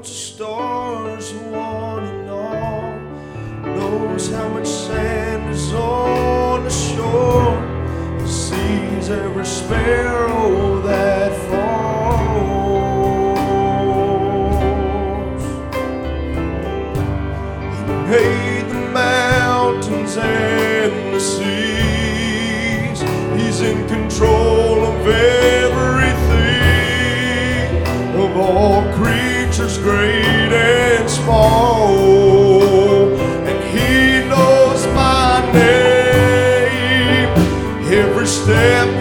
counts the stars, one and all. Knows how much sand is on the shore. Sees every sparrow that falls. He creatures great and small. And He knows my name, every step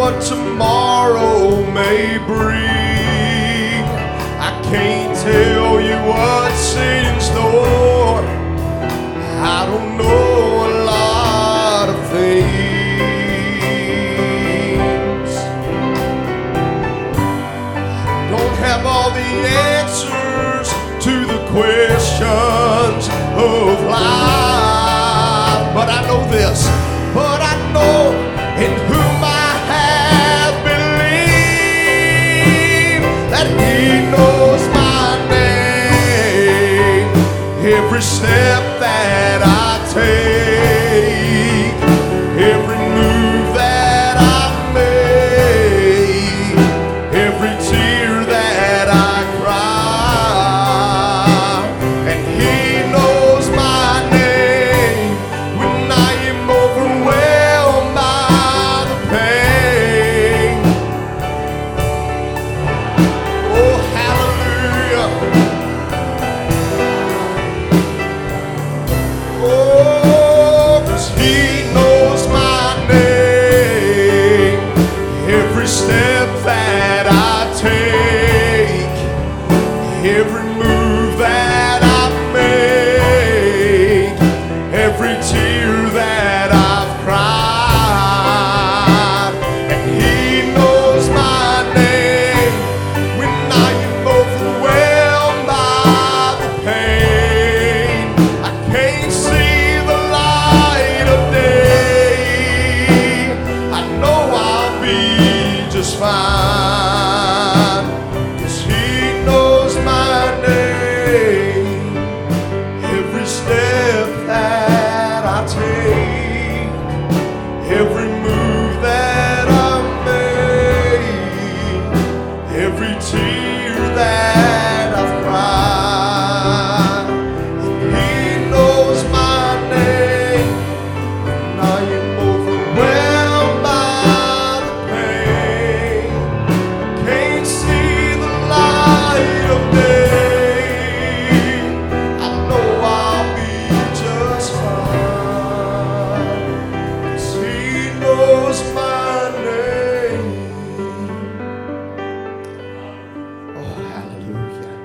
what tomorrow may bring. I can't tell you what's in store. I don't know a lot of things. Don't have all the answers to the questions of life. But I know this, every step that I take. found.